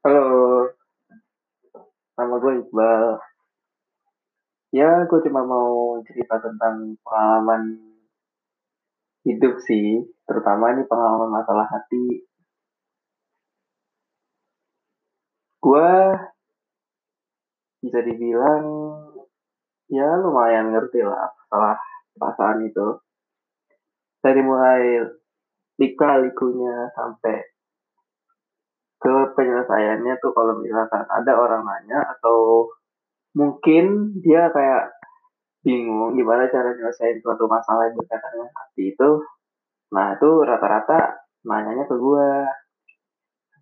Halo, nama gue Iqbal. Ya, gue cuma mau cerita tentang pengalaman hidup sih, terutama ini pengalaman masalah hati. Gue bisa dibilang ya lumayan ngerti lah masalah perasaan itu. Dari mulai lika-likunya sampai penyelesaiannya tuh kalau misalkan ada orang nanya atau mungkin dia kayak bingung gimana cara nyelesain suatu masalah yang berkaitan dengan hati itu nah itu rata-rata nanyanya ke gue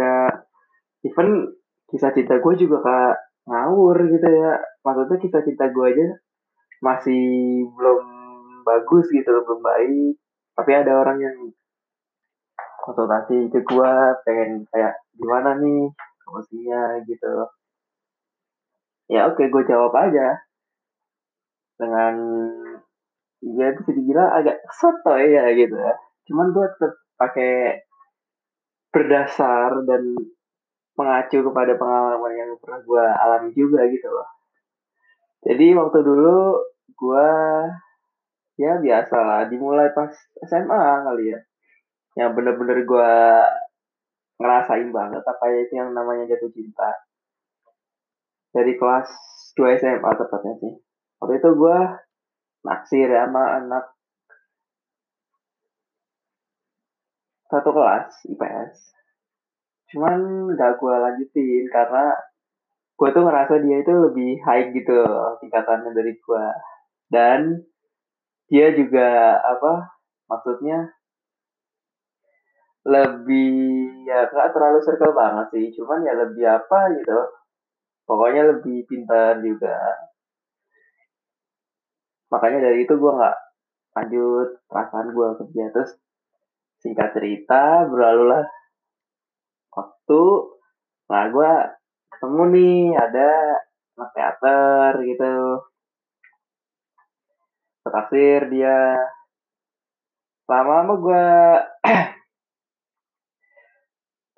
ya even kisah cinta gue juga kayak ngawur gitu ya maksudnya kisah cinta gue aja masih belum bagus gitu belum baik tapi ada orang yang konsultasi ke gue pengen kayak gimana nih? Solusinya gitu. Ya oke gue jawab aja. Dengan ya bisa dibilang agak soto ya gitu ya. Cuman gue tetap pakai berdasar dan mengacu kepada pengalaman yang pernah gue alami juga gitu loh. Jadi waktu dulu gue ya biasa lah dimulai pas SMA kali ya. Yang bener-bener gue ngerasain banget apa itu yang namanya jatuh cinta. Dari kelas 2 SMA tepatnya sih. Waktu itu gue naksir ya sama anak satu kelas IPS cuman gak gue lanjutin karena gue tuh ngerasa dia itu lebih high gitu tingkatannya dari gue dan dia juga apa maksudnya lebih ya gak terlalu circle banget sih. Cuman ya lebih apa gitu. Pokoknya lebih pintar juga. Makanya dari itu gue nggak lanjut perasaan gue ke dia terus singkat cerita berlalu lah waktu. Nah gue ketemu nih ada anak teater gitu. Terakhir dia. Lama-lama gue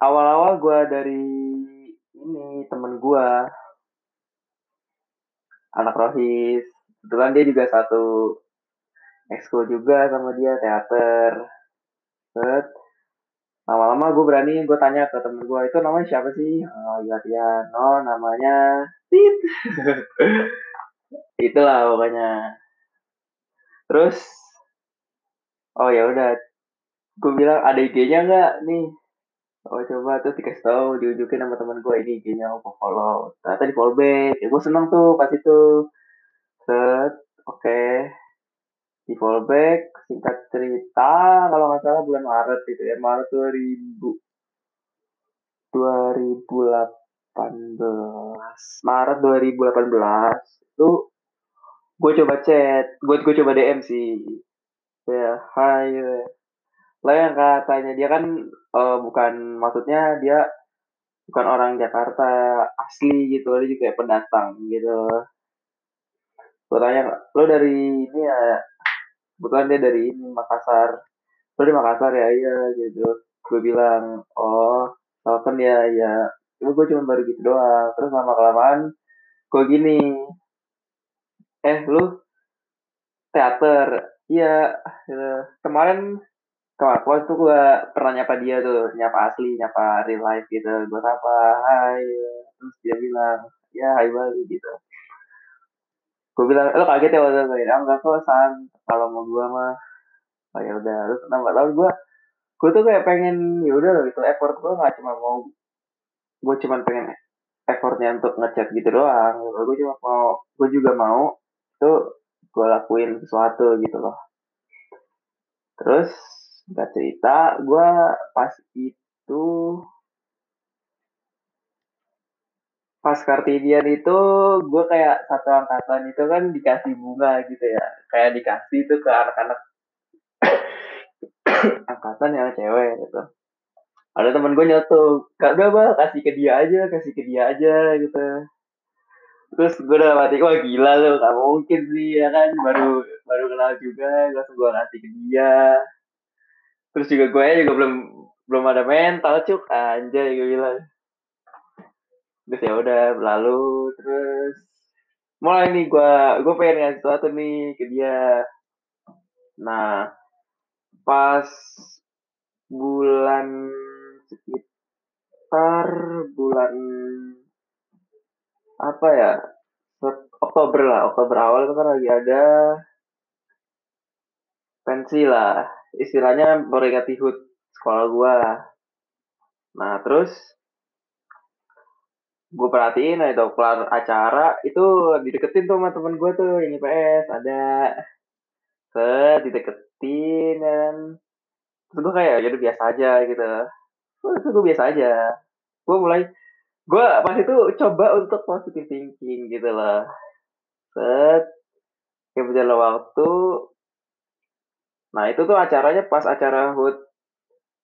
awal-awal gue dari ini temen gue anak rohis. Kebetulan dia juga satu ekskul juga sama dia teater. Set lama-lama gue berani gue tanya ke temen gue itu namanya siapa sih? Oh iya dia no namanya tit itulah pokoknya. Terus oh ya udah. Gue bilang ada IG-nya nggak? Nih oh coba terus dikasih tahu diunjukin sama temen gue ini IG-nya follow. Ternyata di follow back. Ya gue seneng tuh pas itu. Set oke. Okay. di fallback singkat cerita kalau nggak salah bulan Maret gitu ya. Maret 2000 2018 Maret 2018 itu gue coba chat. Gue gue coba DM sih. Ya hai lah yang katanya dia kan uh, bukan maksudnya dia bukan orang Jakarta asli gitu dia juga pendatang gitu. Gue tanya lo dari ini ya? Bukan dia dari ini Makassar. Lo di Makassar ya? Iya gitu. Gue bilang oh kan ya ya itu gue cuma baru gitu doang. Terus lama kelamaan gue gini eh lu teater? Iya gitu. kemarin kemarin tuh gue pernah nyapa dia tuh nyapa asli nyapa real life gitu gue apa? Hai terus dia bilang ya hai Bali gitu. Gue bilang lo kaget ya waktu itu? Enggak kok san. Kalau mau gue mah oh ya udah. Terus nambah tahu gue gue tuh kayak pengen ya udah gitu effort gue nggak cuma mau gue cuma pengen effortnya untuk ngechat gitu doang. Gue cuma mau gue juga mau tuh gue lakuin sesuatu gitu loh. Terus nggak cerita gue pas itu pas kartinian itu gue kayak satu angkatan itu kan dikasih bunga gitu ya. Kayak dikasih itu ke anak-anak angkatan yang cewek gitu. Ada temen gue nyoto udah bah kasih ke dia aja kasih ke dia aja gitu. Terus gue udah mati wah gila lo gak mungkin sih ya kan. Baru baru kenal juga langsung gue kasih ke dia terus juga gue juga belum belum ada mental cuk. Anjay gue bilang terus ya udah berlalu terus. Mulai nih gue gue pengen ngasih sesuatu nih ke dia. Nah pas bulan sekitar bulan apa ya? Oktober lah Oktober awal itu kan lagi ada pensi lah istilahnya memperingati HUT sekolah gua. Nah terus gue perhatiin itu kelar acara itu dideketin tuh sama temen gue tuh yang IPS ada. Ke dideketin dan terus gue kayak jadi ya biasa aja gitu. Terus gue biasa aja. Gue mulai gue pas itu coba untuk positive thinking gitu loh. Set kayak berjalan waktu nah itu tuh acaranya pas acara HUT.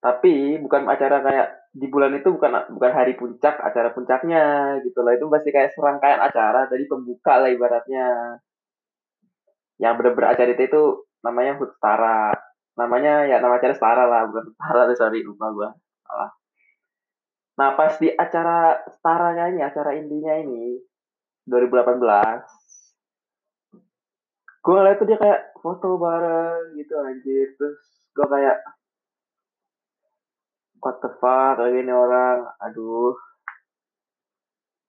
Tapi bukan acara kayak di bulan itu bukan bukan hari puncak acara puncaknya gitu lah itu masih kayak serangkaian acara dari pembuka lah ibaratnya. Yang bener-bener acara itu, itu namanya HUT Setara. Namanya ya nama acara Setara lah bukan Setara sorry lupa gue salah. Nah pas di acara Setaranya ini acara intinya ini 2018 gue ngeliat tuh dia kayak foto bareng gitu anjir. Terus gue kayak what the fuck lagi ini orang. Aduh.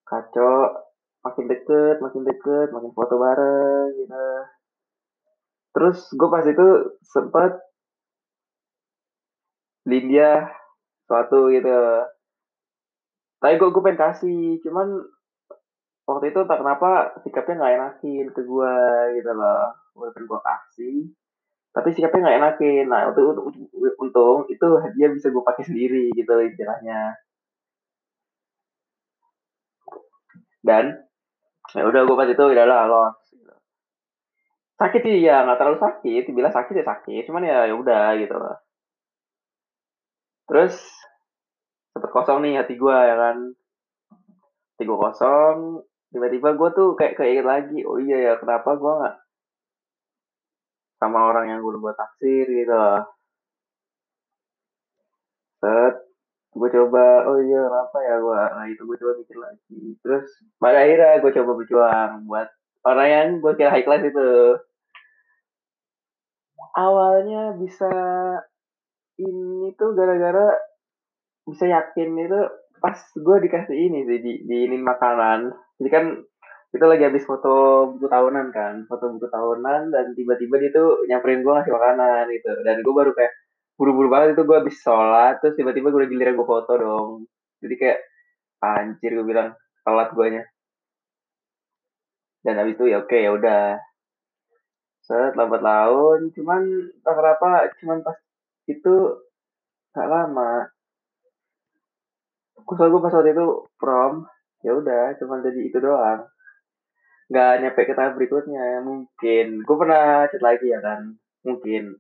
Kacau. Makin deket makin deket makin foto bareng gitu. Terus gue pas itu sempet Lindia suatu gitu. Tapi gue gue pengen kasih. Cuman waktu itu tak kenapa sikapnya nggak enakin ke gue gitu loh. Walaupun gue kasih tapi sikapnya nggak enakin. Nah untuk, untung itu dia bisa gue pakai sendiri gitu istilahnya. Dan ya udah gue pas itu udah lah los sakit sih ya nggak terlalu sakit. Dibilang sakit ya sakit cuman ya ya udah gitu loh. Terus sempet kosong nih hati gue ya kan. Hati gue kosong tiba-tiba gue tuh kayak keinget lagi oh iya ya kenapa gue nggak sama orang yang gue buat taksir gitu set gue coba oh iya kenapa ya gue nah itu gue coba mikir lagi. Terus pada akhirnya gue coba berjuang buat orang yang gue kira high class itu. Awalnya bisa ini tuh gara-gara bisa yakin itu pas gue dikasih ini sih di, di ini makanan jadi kan kita lagi habis foto buku tahunan kan foto buku tahunan dan tiba-tiba dia tuh nyamperin gue ngasih makanan gitu. Dan gue baru kayak buru-buru banget itu gue habis sholat terus tiba-tiba gue udah giliran gue foto dong. Jadi kayak anjir gue bilang telat guanya dan habis itu ya oke ya udah. Set lambat laun cuman tak kenapa cuman pas itu gak lama. Gue gue pas waktu itu prom ya udah cuman jadi itu doang. Nggak nyampe ke tahap berikutnya mungkin. Gue pernah chat lagi ya kan? Mungkin.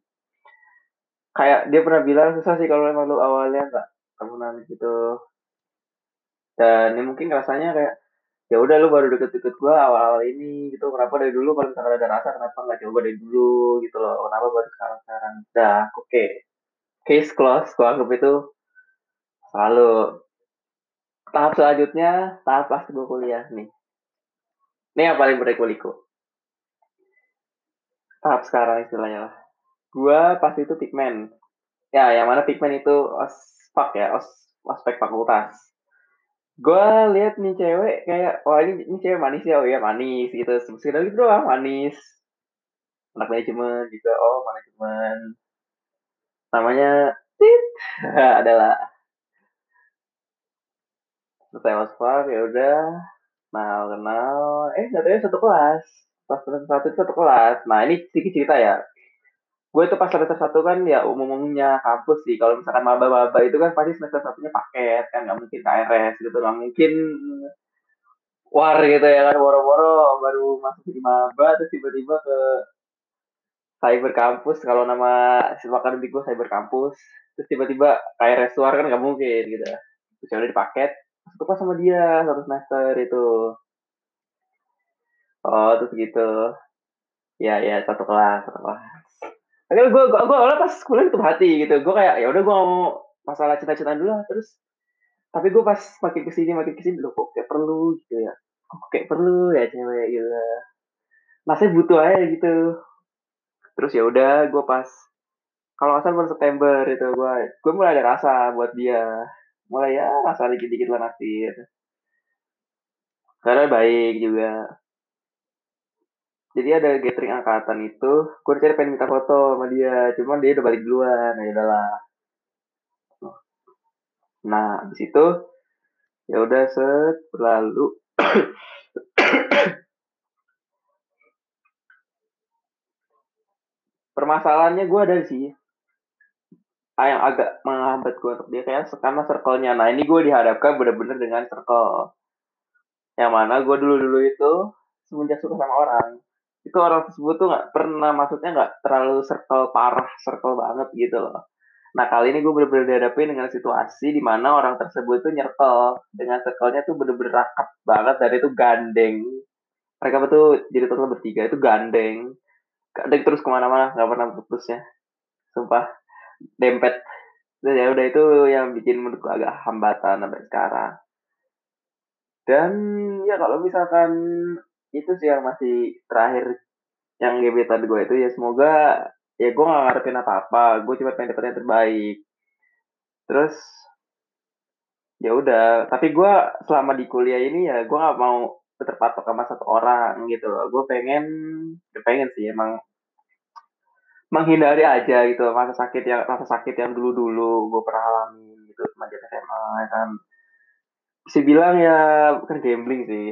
Kayak dia pernah bilang susah sih kalau emang lu awalnya nggak temenan gitu. Dan ya mungkin rasanya kayak ya udah lu baru deket-deket gue awal-awal ini gitu. Kenapa dari dulu kalau misalkan ada rasa kenapa nggak coba dari dulu gitu loh? Kenapa baru sekarang sekarang? Dah oke. Okay. case close gue anggap itu. Selalu tahap selanjutnya tahap pas gue kuliah nih ini yang paling beresiko. Tahap sekarang istilahnya lah. Gua pas itu pigmen. Ya, yang mana pigmen itu ospek ya, os, ospek fakultas. Gue lihat nih cewek kayak, wah ini, ini cewek manis ya, oh ya manis gitu. Sekedar gitu doang, manis. Anak manajemen juga, oh manajemen. Namanya, tit, adalah. Selesai ospek, ya udah. Kenal kenal. Eh jatuhnya satu kelas. Pas semester satu itu satu kelas. Nah ini sedikit cerita ya. Gue itu pas semester satu kan ya umum-umumnya kampus sih. Kalau misalkan maba-maba itu kan pasti semester satunya paket kan nggak mungkin KRS gitu nggak mungkin war gitu ya kan woro-woro baru masuk di maba terus tiba-tiba ke cyber kampus. Kalau nama siswa akademik gue cyber kampus. Terus tiba-tiba KRS war kan nggak mungkin gitu. Terus udah dipaket satu kelas sama dia satu semester itu. Oh terus gitu. Ya ya satu kelas satu kelas. Akhirnya gue gue gue awalnya pas kuliah itu hati gitu. Gue kayak ya udah gue mau masalah cita-cita dulu lah terus. Tapi gue pas makin ke sini makin ke sini loh kok kayak perlu gitu ya? Kok kayak perlu ya cewek gitu masih butuh aja gitu. Terus ya udah gue pas kalau salah bulan September itu gue gue mulai ada rasa buat dia mulai ya rasa dikit-dikit lah naksir karena baik juga. Jadi ada gathering angkatan itu gue cari pengen minta foto sama dia. Cuman dia udah balik duluan. Ya udahlah. Nah abis itu ya udah set. Berlalu permasalahannya gue ada sih yang agak menghambat gue untuk dia kayak karena circle-nya. Nah ini gue dihadapkan bener-bener dengan circle yang mana gue dulu-dulu itu semenjak suka sama orang. Itu orang tersebut tuh nggak pernah maksudnya nggak terlalu circle parah circle banget gitu loh. Nah kali ini gue bener-bener dihadapin dengan situasi di mana orang tersebut tuh nyerkel. Dengan circle-nya tuh bener-bener rakat banget dan itu gandeng. Mereka tuh jadi total bertiga itu gandeng. Gandeng terus ke mana-mana nggak pernah putusnya sumpah dempet. Ya udah itu yang bikin menurutku agak hambatan sampai sekarang. Dan ya kalau misalkan itu sih yang masih terakhir yang gebetan gue itu ya semoga ya gue gak ngarepin apa-apa. Gue cuma pengen dapet yang terbaik. Terus ya udah. Tapi gue selama di kuliah ini ya gue gak mau terpatok sama satu orang gitu loh. Gue pengen ya pengen sih emang menghindari aja gitu rasa sakit yang rasa sakit yang dulu dulu gue pernah alami gitu semenjak SMA ya kan. Bisa bilang ya bukan gambling sih.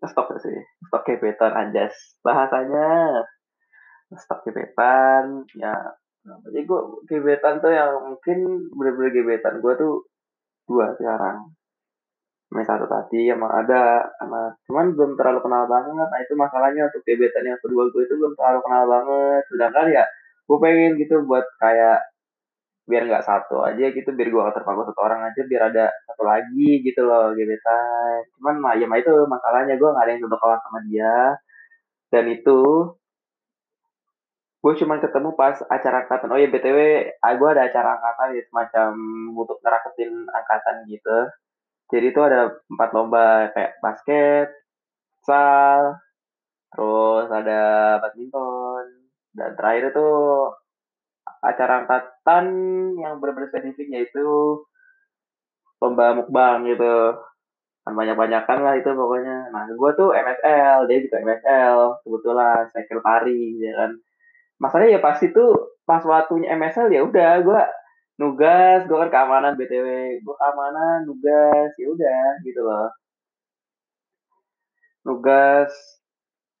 Stok sih stok gebetan anjas. Bahasanya stok gebetan ya. Jadi gue gebetan tuh yang mungkin bener-bener gebetan gue tuh dua sekarang Main satu tadi emang ada sama cuman belum terlalu kenal banget. Nah itu masalahnya untuk gebetan yang kedua gue itu belum terlalu kenal banget. Sedangkan ya gue pengen gitu buat kayak biar nggak satu aja gitu biar gue terpaku satu orang aja biar ada satu lagi gitu loh gebetan. Cuman mah ya itu masalahnya gue nggak ada yang kelas sama dia. Dan itu gue cuma ketemu pas acara angkatan. Oh ya btw ah, gue ada acara angkatan ya semacam untuk ngeraketin angkatan gitu jadi itu ada empat lomba kayak basket futsal terus ada badminton dan terakhir itu acara angkatan yang benar-benar spesifik yaitu lomba mukbang gitu. Kan banyak-banyakan lah itu pokoknya. Nah gue tuh MSL dia juga MSL kebetulan sekretari ya kan. Masalahnya ya pas itu pas waktunya MSL ya udah gue nugas gue kan keamanan btw gue keamanan nugas. Ya udah gitu loh. Nugas.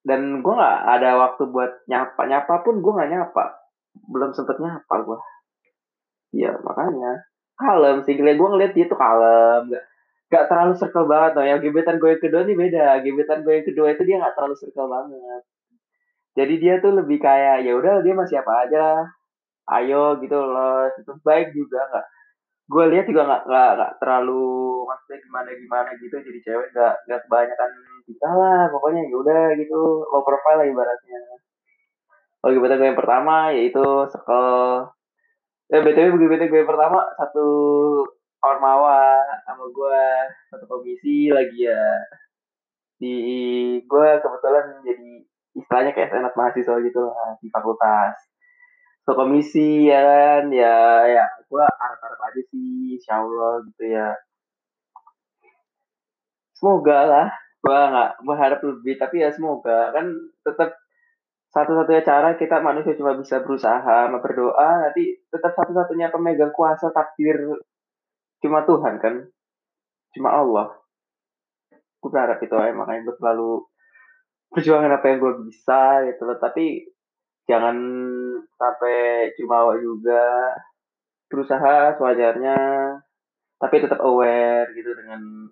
Dan gue nggak ada waktu buat nyapa. Nyapa pun gue nggak nyapa. Belum sempet nyapa gue iya makanya. Kalem sih. Gue ngeliat dia tuh kalem. Gak, gak terlalu circle banget loh yang gebetan gue yang kedua nih beda. Gebetan gue yang kedua itu dia gak terlalu circle banget. Jadi dia tuh lebih kayak ya udah dia masih apa aja ayo gitu loh. Itu baik juga nggak gue lihat juga nggak nggak terlalu maksudnya gimana gimana gitu. Jadi cewek nggak nggak kebanyakan kita lah pokoknya ya udah gitu. Low profile lah ibaratnya. Oh, gebetan gue yang pertama yaitu circle. Eh btw gebetan gue pertama satu ormawa sama gue satu komisi lagi ya. Di gue kebetulan jadi istilahnya kayak senat mahasiswa gitu lah di fakultas satu komisi ya kan? Ya ya gue harap-harap aja sih insya Allah gitu ya. Semoga lah. Gue nggak berharap lebih tapi ya semoga. Kan tetap satu-satunya cara kita manusia cuma bisa berusaha berdoa nanti tetap satu-satunya pemegang kuasa takdir cuma Tuhan kan? Cuma Allah. Gue berharap itu aja makanya gue selalu perjuangan apa yang gue bisa gitu. Loh tapi jangan sampai cuma juga berusaha sewajarnya tapi tetap aware gitu dengan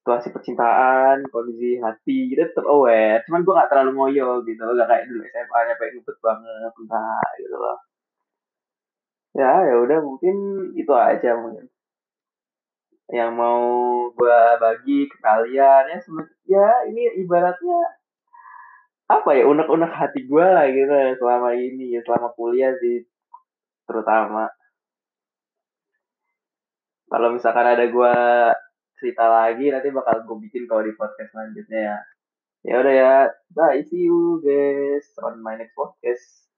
situasi percintaan, kondisi hati, gitu tetap aware. Cuman gue gak terlalu ngoyo gitu, gak kayak dulu SMA nyampe ngebut banget, enggak gitu loh. Ya, ya udah mungkin itu aja mungkin yang mau gue bagi ke kalian ya ya ini ibaratnya apa ya unek-unek hati gue lah gitu selama ini ya selama kuliah sih terutama. Kalau misalkan ada gue cerita lagi nanti bakal gue bikin kalau di podcast selanjutnya ya. Ya udah ya bye see you guys on my next podcast